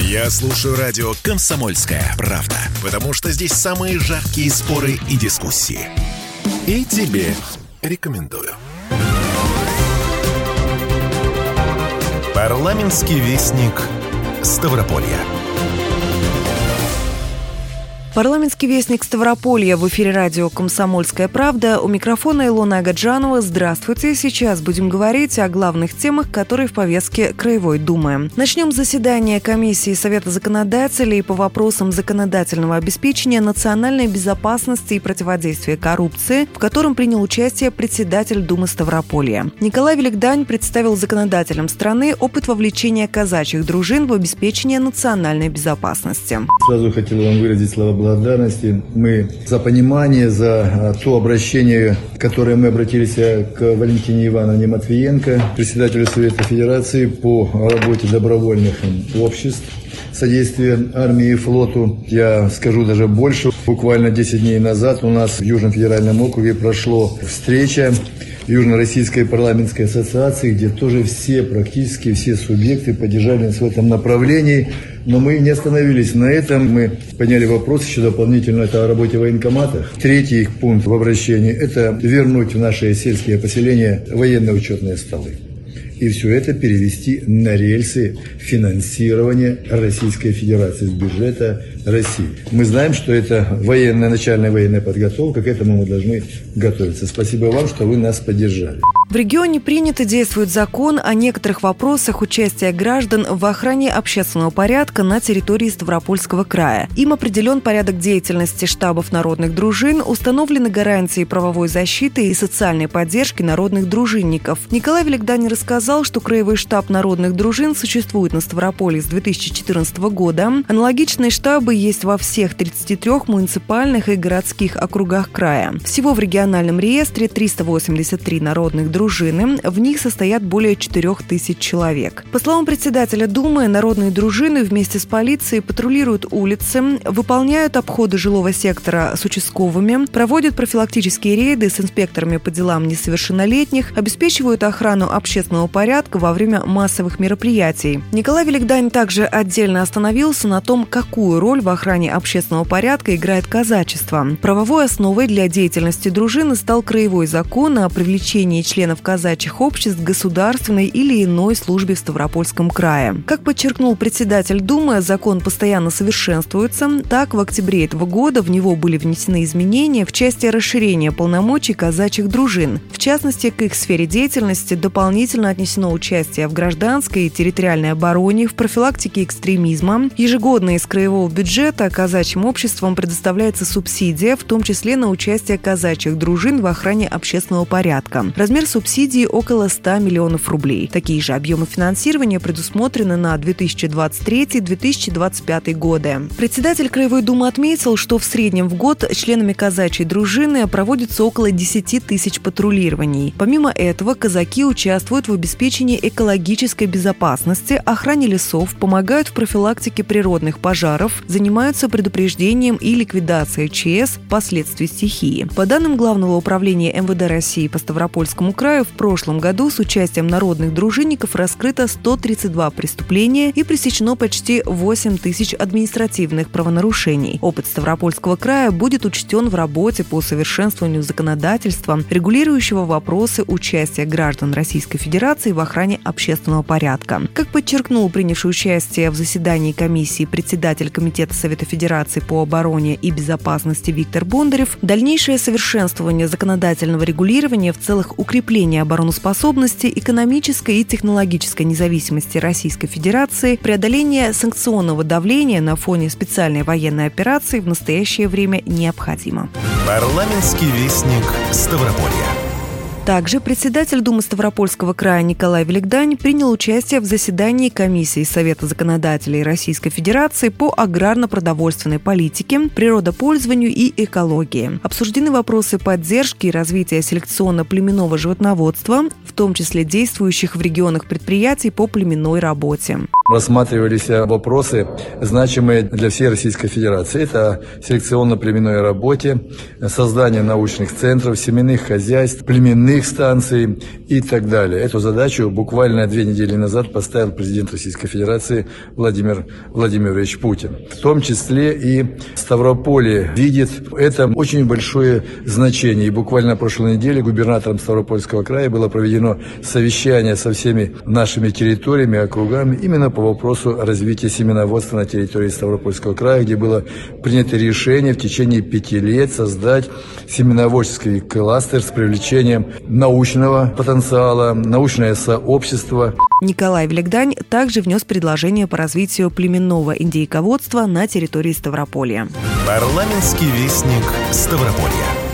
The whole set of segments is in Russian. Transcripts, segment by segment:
Я слушаю радио «Комсомольская правда», потому что здесь самые жаркие споры и дискуссии. И тебе рекомендую. Парламентский вестник Ставрополья. Парламентский вестник Ставрополья в эфире радио «Комсомольская правда». У микрофона Илона Агаджанова. Здравствуйте. Сейчас будем говорить о главных темах, которые в повестке Краевой Думы. Начнем заседание комиссии Совета законодателей по вопросам законодательного обеспечения национальной безопасности и противодействия коррупции, в котором принял участие председатель Думы Ставрополья. Николай Великдань представил законодателям страны опыт вовлечения казачьих дружин в обеспечение национальной безопасности. Сразу хотел вам выразить слова благодарности. Мы за понимание, за а, то обращение, которое мы обратились э, к Валентине Ивановне Матвиенко, председателю Совета Федерации по работе добровольных обществ содействие армии и флоту. Я скажу даже больше. Буквально 10 дней назад у нас в Южном федеральном округе прошла встреча Южно-Российской парламентской ассоциации, где тоже все, практически все субъекты поддержали нас в этом направлении. Но мы не остановились на этом. Мы подняли вопрос еще дополнительно это о работе в военкоматах. Третий их пункт в обращении – это вернуть в наши сельские поселения военно-учетные столы и все это перевести на рельсы финансирования Российской Федерации с бюджета России. Мы знаем, что это военная, начальная военная подготовка, к этому мы должны готовиться. Спасибо вам, что вы нас поддержали. В регионе принят и действует закон о некоторых вопросах участия граждан в охране общественного порядка на территории Ставропольского края. Им определен порядок деятельности штабов народных дружин, установлены гарантии правовой защиты и социальной поддержки народных дружинников. Николай Великдань рассказал, что краевой штаб народных дружин существует на Ставрополье с 2014 года. Аналогичные штабы есть во всех 33 муниципальных и городских округах края. Всего в региональном реестре 383 народных дружин дружины. В них состоят более 4 тысяч человек. По словам председателя Думы, народные дружины вместе с полицией патрулируют улицы, выполняют обходы жилого сектора с участковыми, проводят профилактические рейды с инспекторами по делам несовершеннолетних, обеспечивают охрану общественного порядка во время массовых мероприятий. Николай Великдань также отдельно остановился на том, какую роль в охране общественного порядка играет казачество. Правовой основой для деятельности дружины стал краевой закон о привлечении членов членов казачьих обществ государственной или иной службе в Ставропольском крае. Как подчеркнул председатель Думы, закон постоянно совершенствуется. Так, в октябре этого года в него были внесены изменения в части расширения полномочий казачьих дружин. В частности, к их сфере деятельности дополнительно отнесено участие в гражданской и территориальной обороне, в профилактике экстремизма. Ежегодно из краевого бюджета казачьим обществам предоставляется субсидия, в том числе на участие казачьих дружин в охране общественного порядка. Размер субсидии около 100 миллионов рублей. Такие же объемы финансирования предусмотрены на 2023-2025 годы. Председатель Краевой Думы отметил, что в среднем в год членами казачьей дружины проводится около 10 тысяч патрулирований. Помимо этого, казаки участвуют в обеспечении экологической безопасности, охране лесов, помогают в профилактике природных пожаров, занимаются предупреждением и ликвидацией ЧС последствий стихии. По данным Главного управления МВД России по Ставропольскому краю, краю в прошлом году с участием народных дружинников раскрыто 132 преступления и пресечено почти 8 тысяч административных правонарушений. Опыт Ставропольского края будет учтен в работе по совершенствованию законодательства, регулирующего вопросы участия граждан Российской Федерации в охране общественного порядка. Как подчеркнул принявший участие в заседании комиссии председатель Комитета Совета Федерации по обороне и безопасности Виктор Бондарев, дальнейшее совершенствование законодательного регулирования в целых укрепления укрепление обороноспособности, экономической и технологической независимости Российской Федерации, преодоление санкционного давления на фоне специальной военной операции в настоящее время необходимо. Парламентский вестник Ставрополья. Также председатель Думы Ставропольского края Николай Великдань принял участие в заседании комиссии Совета законодателей Российской Федерации по аграрно-продовольственной политике, природопользованию и экологии. Обсуждены вопросы поддержки и развития селекционно-племенного животноводства, в том числе действующих в регионах предприятий по племенной работе. Рассматривались вопросы, значимые для всей Российской Федерации. Это селекционно-племенной работе, создание научных центров, семенных хозяйств, племенных призывных станций и так далее. Эту задачу буквально две недели назад поставил президент Российской Федерации Владимир Владимирович Путин. В том числе и Ставрополье видит это очень большое значение. И буквально на прошлой неделе губернатором Ставропольского края было проведено совещание со всеми нашими территориями, округами именно по вопросу развития семеноводства на территории Ставропольского края, где было принято решение в течение пяти лет создать семеноводческий кластер с привлечением научного потенциала, научное сообщество. Николай Великдань также внес предложение по развитию племенного индейководства на территории Ставрополья. Парламентский вестник Ставрополья.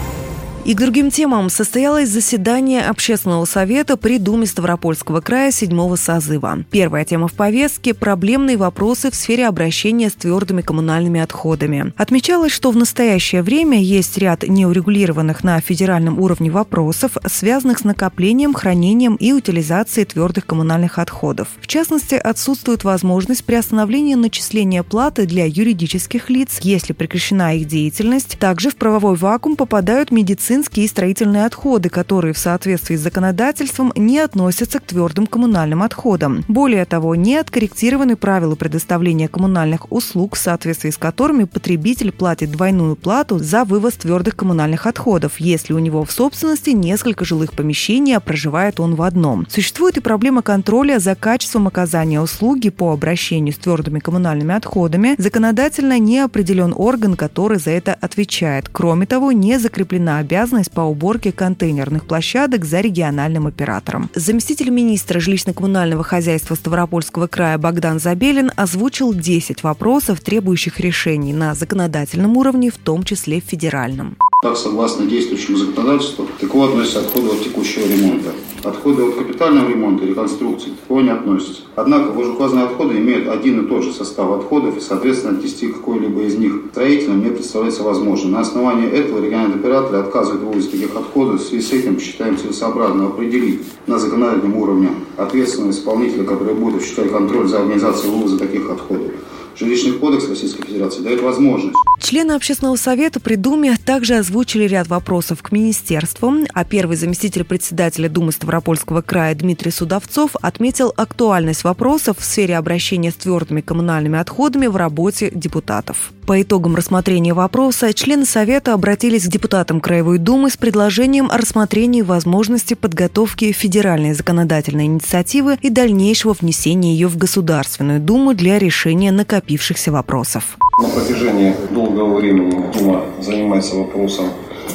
И к другим темам состоялось заседание Общественного совета при Думе Ставропольского края седьмого созыва. Первая тема в повестке – проблемные вопросы в сфере обращения с твердыми коммунальными отходами. Отмечалось, что в настоящее время есть ряд неурегулированных на федеральном уровне вопросов, связанных с накоплением, хранением и утилизацией твердых коммунальных отходов. В частности, отсутствует возможность приостановления начисления платы для юридических лиц, если прекращена их деятельность. Также в правовой вакуум попадают медицинские медицинские и строительные отходы, которые в соответствии с законодательством не относятся к твердым коммунальным отходам. Более того, не откорректированы правила предоставления коммунальных услуг, в соответствии с которыми потребитель платит двойную плату за вывоз твердых коммунальных отходов, если у него в собственности несколько жилых помещений, а проживает он в одном. Существует и проблема контроля за качеством оказания услуги по обращению с твердыми коммунальными отходами. Законодательно не определен орган, который за это отвечает. Кроме того, не закреплена обязанность обязанность по уборке контейнерных площадок за региональным оператором. Заместитель министра жилищно-коммунального хозяйства Ставропольского края Богдан Забелин озвучил 10 вопросов, требующих решений на законодательном уровне, в том числе федеральном. Так, согласно действующему законодательству, ТКО относится отходы от текущего ремонта. Отходы от капитального ремонта и реконструкции к ТКО не относятся. Однако вышеуказанные отходы имеют один и тот же состав отходов, и, соответственно, отнести какой-либо из них строительным не представляется возможным. На основании этого региональный оператор отказывает в вывозе таких отходов. В связи с этим считаем целесообразно определить на законодательном уровне ответственность исполнителя, который будет осуществлять контроль за организацией вывоза таких отходов. Жилищный кодекс Российской Федерации дает возможность. Члены общественного совета при Думе также озвучили ряд вопросов к министерству, а первый заместитель председателя Думы Ставропольского края Дмитрий Судовцов отметил актуальность вопросов в сфере обращения с твердыми коммунальными отходами в работе депутатов. По итогам рассмотрения вопроса члены Совета обратились к депутатам Краевой Думы с предложением о рассмотрении возможности подготовки федеральной законодательной инициативы и дальнейшего внесения ее в Государственную Думу для решения накопившихся вопросов. На протяжении долгого времени Дума занимается вопросом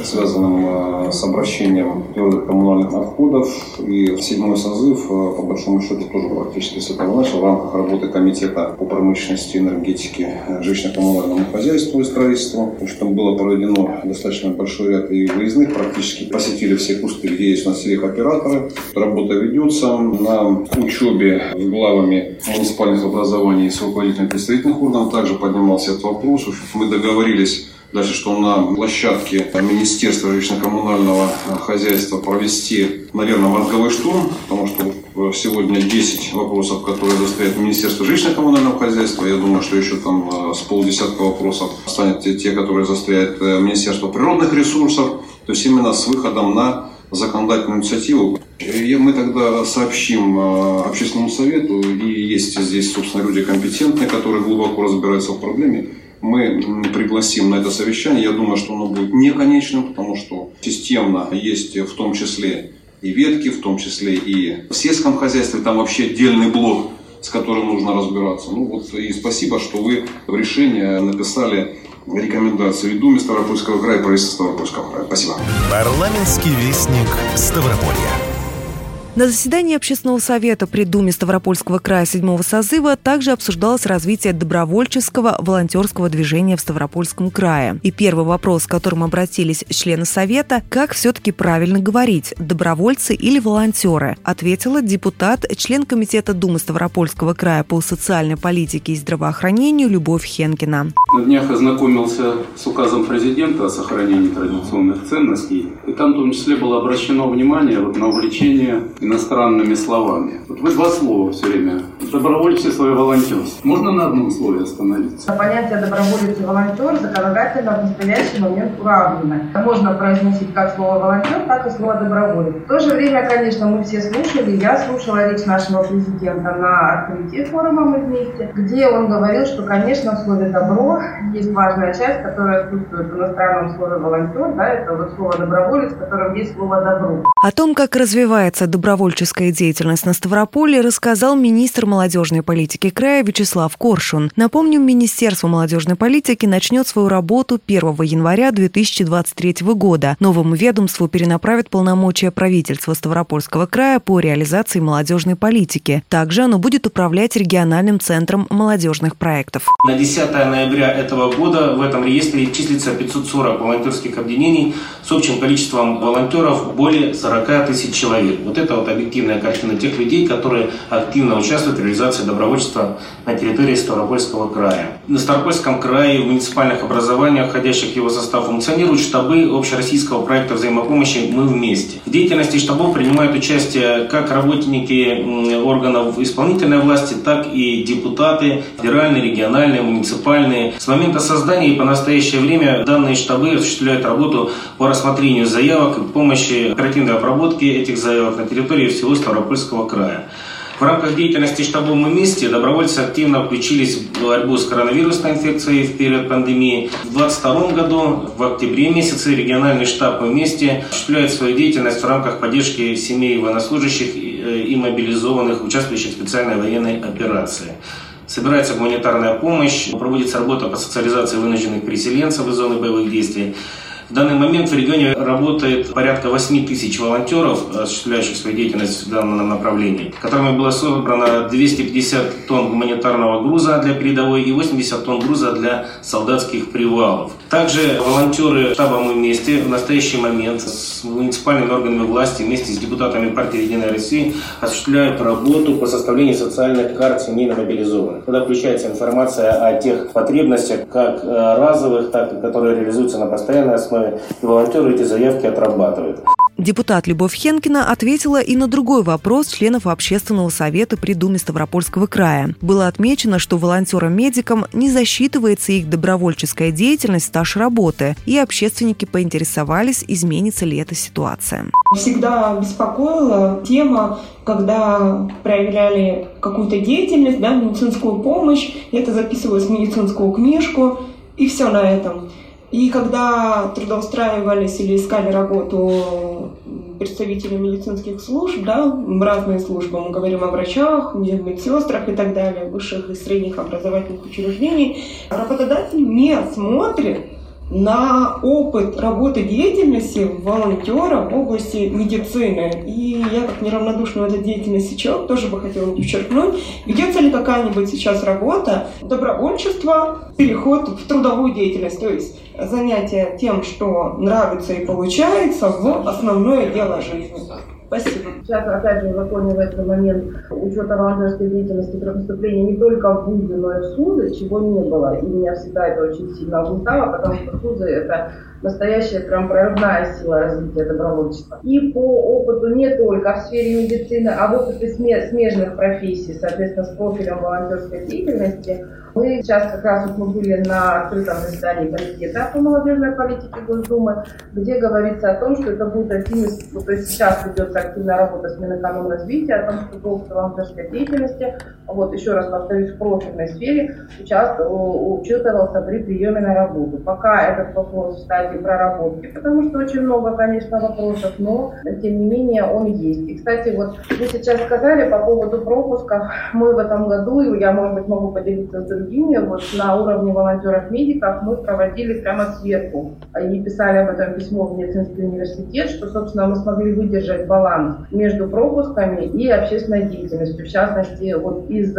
связанным э, с обращением твердых коммунальных отходов. И седьмой созыв, э, по большому счету, тоже практически с этого начал в рамках работы Комитета по промышленности, энергетике, жилищно-коммунальному хозяйству и строительству. Что было проведено достаточно большой ряд и выездных, практически посетили все кусты, где есть у нас операторы. Работа ведется на учебе с главами муниципальных образований и с руководителями представительных органов. Также поднимался этот вопрос. Мы договорились Дальше, что на площадке Министерства жилищно-коммунального хозяйства провести, наверное, мозговой штурм, потому что сегодня 10 вопросов, которые застоят Министерство жилищно-коммунального хозяйства. Я думаю, что еще там э, с полдесятка вопросов станет те, которые застоят э, Министерство природных ресурсов. То есть именно с выходом на законодательную инициативу. И мы тогда сообщим э, общественному совету, и есть здесь, собственно, люди компетентные, которые глубоко разбираются в проблеме, мы пригласим на это совещание. Я думаю, что оно будет не конечным, потому что системно есть в том числе и ветки, в том числе и в сельском хозяйстве, там вообще отдельный блок, с которым нужно разбираться. Ну вот и спасибо, что вы в решение написали рекомендации Думе Ставропольского края правительства Ставропольского края. Спасибо. Парламентский вестник Ставрополья. На заседании Общественного совета при Думе Ставропольского края седьмого созыва также обсуждалось развитие добровольческого волонтерского движения в Ставропольском крае. И первый вопрос, к которому обратились члены совета, как все-таки правильно говорить, добровольцы или волонтеры, ответила депутат, член комитета Думы Ставропольского края по социальной политике и здравоохранению Любовь Хенкина. На днях ознакомился с указом президента о сохранении традиционных ценностей, и там в том числе было обращено внимание вот на увлечение иностранными словами. Вот вы два слова все время. Добровольчество и волонтерство. Можно на одном слове остановиться? Понятие доброволец и волонтер законодательно в настоящий момент уравнено. Можно произносить как слово волонтер, так и слово доброволец. В то же время, конечно, мы все слушали, я слушала речь нашего президента на открытии форума «Мы вместе», где он говорил, что, конечно, в слове «добро» есть важная часть, которая отсутствует в иностранном слове «волонтер», да, это вот слово «доброволец», в котором есть слово «добро». О том, как развивается добровольческая деятельность на Ставрополе, рассказал министр молодежной политики края Вячеслав Коршун. Напомним, Министерство молодежной политики начнет свою работу 1 января 2023 года. Новому ведомству перенаправят полномочия правительства Ставропольского края по реализации молодежной политики. Также оно будет управлять региональным центром молодежных проектов. На 10 ноября этого года в этом реестре числится 540 волонтерских объединений с общим количеством волонтеров более 40 тысяч человек. Вот это вот объективная картина тех людей, которые активно участвуют в реализации добровольчества на территории Ставропольского края. На Ставропольском крае в муниципальных образованиях, входящих в его состав, функционируют штабы общероссийского проекта взаимопомощи «Мы вместе». В деятельности штабов принимают участие как работники органов исполнительной власти, так и депутаты федеральные, региональные, муниципальные. С момента создания и по настоящее время данные штабы осуществляют работу по рассмотрению заявок и помощи оперативной обработки этих заявок на территории всего Ставропольского края. В рамках деятельности штаба «Мы вместе» добровольцы активно включились в борьбу с коронавирусной инфекцией в период пандемии. В 2022 году, в октябре месяце, региональный штаб «Мы вместе» осуществляет свою деятельность в рамках поддержки семей военнослужащих и мобилизованных, участвующих в специальной военной операции. Собирается гуманитарная помощь, проводится работа по социализации вынужденных переселенцев из зоны боевых действий. В данный момент в регионе работает порядка 8 тысяч волонтеров, осуществляющих свою деятельность в данном направлении, которыми было собрано 250 тонн гуманитарного груза для передовой и 80 тонн груза для солдатских привалов. Также волонтеры штаба «Мы вместе» в настоящий момент с муниципальными органами власти вместе с депутатами партии «Единая Россия» осуществляют работу по составлению социальных карт семейно мобилизованных. Туда включается информация о тех потребностях, как разовых, так и которые реализуются на постоянной основе и волонтеры эти заявки отрабатывают. Депутат Любовь Хенкина ответила и на другой вопрос членов общественного совета при Думе Ставропольского края. Было отмечено, что волонтерам-медикам не засчитывается их добровольческая деятельность стаж работы, и общественники поинтересовались, изменится ли эта ситуация. Всегда беспокоила тема, когда проявляли какую-то деятельность, да, медицинскую помощь, это записывалось в медицинскую книжку, и все на этом. И когда трудоустраивались или искали работу представители медицинских служб, да, разные службы, мы говорим о врачах, медсестрах и так далее, высших и средних образовательных учреждений, работодатель не смотрит на опыт работы деятельности волонтера в области медицины. И я, как неравнодушный в этой деятельности человек, тоже бы хотела подчеркнуть, ведется ли какая-нибудь сейчас работа добровольчество, переход в трудовую деятельность, то есть занятие тем, что нравится и получается, в основное дело жизни. Спасибо. Сейчас, опять же, в законе в этот момент учета волонтерской деятельности при поступлении не только в ВУЗы, но и в СУЗы, чего не было. И меня всегда это очень сильно угнетало, потому что СУЗы – это настоящая прям прорывная сила развития добровольчества. И по опыту не только в сфере медицины, а в опыте смежных профессий, соответственно, с профилем волонтерской деятельности, мы сейчас как раз вот мы были на открытом заседании комитета по молодежной политике Госдумы, где говорится о том, что это будет один из, ну, то есть сейчас ведется активная работа с Минэкономразвития, о том, что волонтерской деятельности, вот еще раз повторюсь, в профильной сфере участвовал, учитывался при приеме на работу. Пока этот вопрос в стадии проработки, потому что очень много, конечно, вопросов, но тем не менее он есть. И, кстати, вот вы сейчас сказали по поводу пропусков, мы в этом году, и я, может быть, могу поделиться с другими, вот на уровне волонтеров-медиков мы проводили прямо сверху и писали об этом письмо в медицинский университет, что, собственно, мы смогли выдержать баланс между пропусками и общественной деятельностью. В частности, вот и из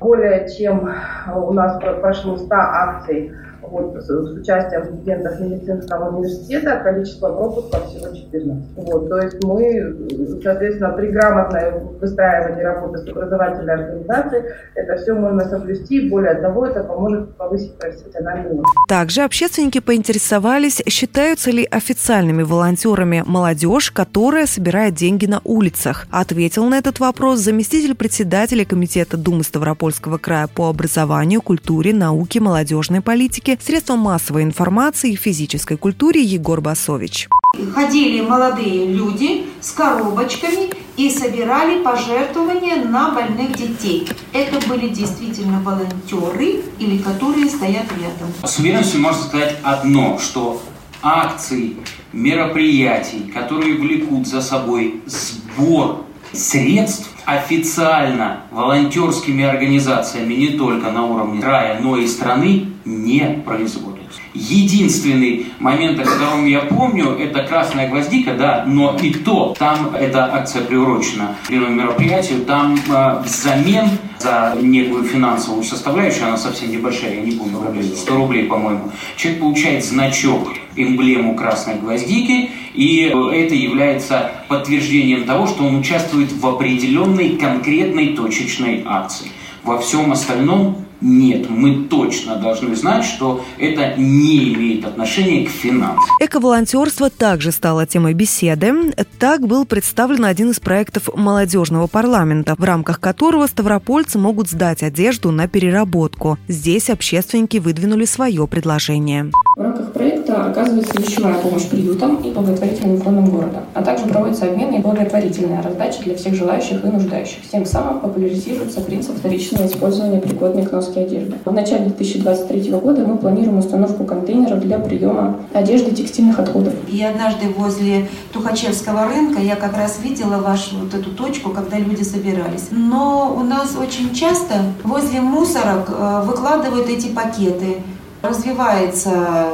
более чем у нас прошло 100 акций вот, с, участием студентов медицинского университета количество пропусков всего 14. Вот, то есть мы, соответственно, при грамотной выстраивании работы с образовательной организацией это все можно соблюсти. Более того, это поможет повысить профессиональный уровень. Также общественники поинтересовались, считаются ли официальными волонтерами молодежь, которая собирает деньги на улицах. Ответил на этот вопрос заместитель председателя Комитета Думы Ставропольского края по образованию, культуре, науке, молодежной политике средствам массовой информации и физической культуре Егор Басович. Ходили молодые люди с коробочками и собирали пожертвования на больных детей. Это были действительно волонтеры или которые стоят рядом. С уверенностью можно сказать одно, что акции, мероприятий, которые влекут за собой сбор средств официально волонтерскими организациями не только на уровне края, но и страны не производятся. Единственный момент, о котором я помню, это красная гвоздика, да, но и то, там эта акция приурочена к мероприятию, там э, взамен за некую финансовую составляющую, она совсем небольшая, я не помню, 100 рублей, по-моему, человек получает значок, эмблему красной гвоздики, и это является подтверждением того, что он участвует в определенной конкретной точечной акции. Во всем остальном нет, мы точно должны знать, что это не имеет отношения к финансам. Эко-волонтерство также стало темой беседы. Так был представлен один из проектов молодежного парламента, в рамках которого ставропольцы могут сдать одежду на переработку. Здесь общественники выдвинули свое предложение. В рамках проекта оказывается вещевая помощь приютам и благотворительным фондам города, а также проводится обмен и благотворительная раздача для всех желающих и нуждающихся. Тем самым популяризируется принцип вторичного использования пригодной к носке одежды. В начале 2023 года мы планируем установку контейнеров для приема одежды и текстильных отходов. И однажды возле Тухачевского рынка я как раз видела вашу вот эту точку, когда люди собирались. Но у нас очень часто возле мусорок э, выкладывают эти пакеты развивается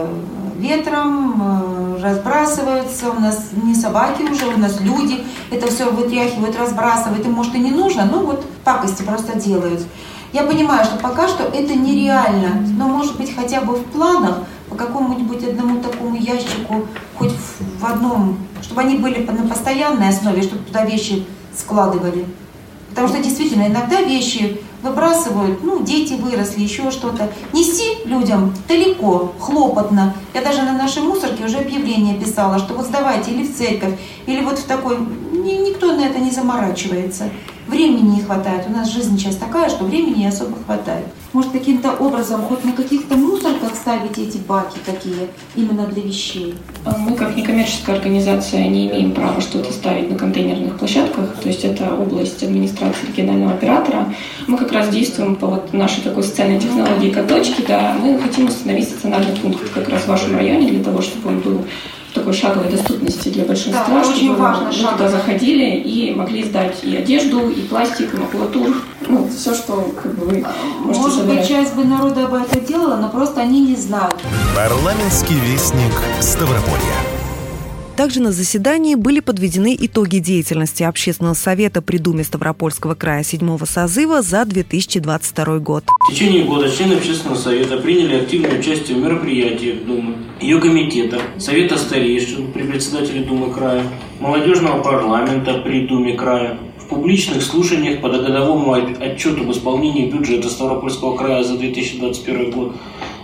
ветром, э, разбрасываются, у нас не собаки уже, у нас люди это все вытряхивают, разбрасывают, им может и не нужно, но вот пакости просто делают. Я понимаю, что пока что это нереально, но может быть хотя бы в планах по какому-нибудь одному такому ящику, хоть в одном, чтобы они были на постоянной основе, чтобы туда вещи складывали. Потому что действительно иногда вещи выбрасывают, ну, дети выросли, еще что-то. Нести людям далеко, хлопотно. Я даже на нашей мусорке уже объявление писала, что вот сдавайте или в церковь, или вот в такой... Никто на это не заморачивается. Времени не хватает. У нас жизнь сейчас такая, что времени особо хватает. Может, каким-то образом хоть на каких-то мусорках ставить эти баки такие, именно для вещей? А мы, как некоммерческая организация, не имеем права что-то ставить на контейнерных площадках. То есть это область администрации регионального оператора. Мы как раз действуем по вот нашей такой социальной технологии каточки. Да, мы хотим установить стационарный пункт как раз в вашем районе для того, чтобы он был такой шаговой доступности для большинства, да, чтобы очень важно, вы туда заходили и могли сдать и одежду, и пластик, и макулатуру, ну, все, что как бы, вы можете Может забирать. быть, часть бы народа бы это делала, но просто они не знают. Парламентский вестник Ставрополья. Также на заседании были подведены итоги деятельности Общественного совета при Думе Ставропольского края седьмого созыва за 2022 год. В течение года члены Общественного совета приняли активное участие в мероприятиях Думы, ее комитета, Совета старейшин при председателе Думы края, молодежного парламента при Думе края, публичных слушаниях по годовому отчету об исполнении бюджета Ставропольского края за 2021 год,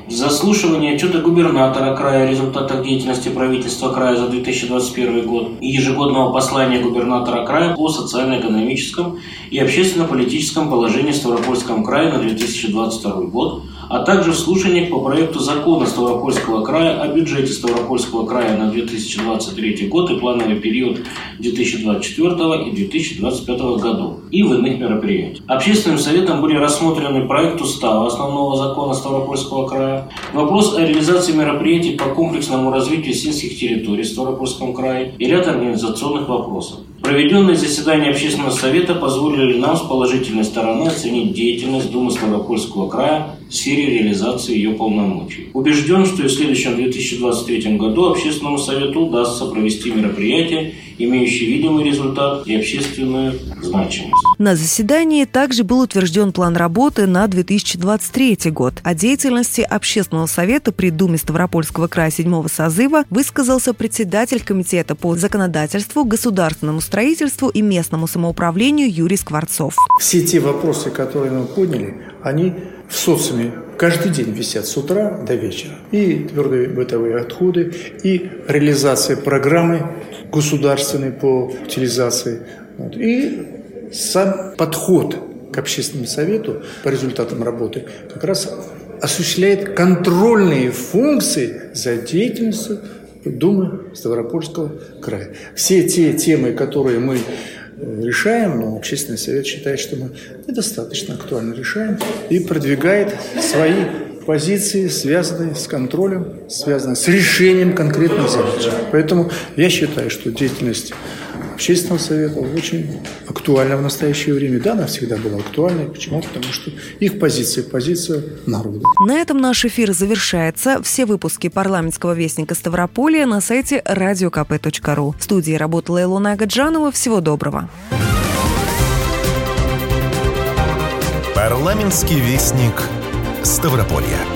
заслушивание отчета губернатора края о результатах деятельности правительства края за 2021 год и ежегодного послания губернатора края по социально-экономическому и общественно-политическому положению в Ставропольском крае на 2022 год, а также в слушаниях по проекту закона Ставропольского края о бюджете Ставропольского края на 2023 год и плановый период 2024 и 2025 годов и в иных мероприятиях. Общественным советом были рассмотрены проект устава основного закона Ставропольского края, вопрос о реализации мероприятий по комплексному развитию сельских территорий в Ставропольском крае и ряд организационных вопросов. Проведенные заседания общественного совета позволили нам с положительной стороны оценить деятельность Думы Ставропольского края в сфере реализации ее полномочий. Убежден, что и в следующем 2023 году общественному совету удастся провести мероприятие, имеющее видимый результат и общественную значимость. На заседании также был утвержден план работы на 2023 год. О деятельности общественного совета при Думе Ставропольского края седьмого созыва высказался председатель комитета по законодательству, государственному строительству и местному самоуправлению Юрий Скворцов. Все те вопросы, которые мы подняли, они в социуме каждый день висят с утра до вечера. И твердые бытовые отходы, и реализация программы государственной по утилизации. Вот. И сам подход к общественному совету по результатам работы как раз осуществляет контрольные функции за деятельностью Думы Ставропольского края. Все те темы, которые мы решаем, но общественный совет считает, что мы недостаточно актуально решаем и продвигает свои позиции, связанные с контролем, связанные с решением конкретных задач. Поэтому я считаю, что деятельность общественного совета очень актуальна в настоящее время. Да, она всегда была актуальной. Почему? Потому что их позиция – позиция народа. На этом наш эфир завершается. Все выпуски парламентского вестника Ставрополя на сайте radiokp.ru. В студии работала Илона Агаджанова. Всего доброго. Парламентский вестник Ставрополья.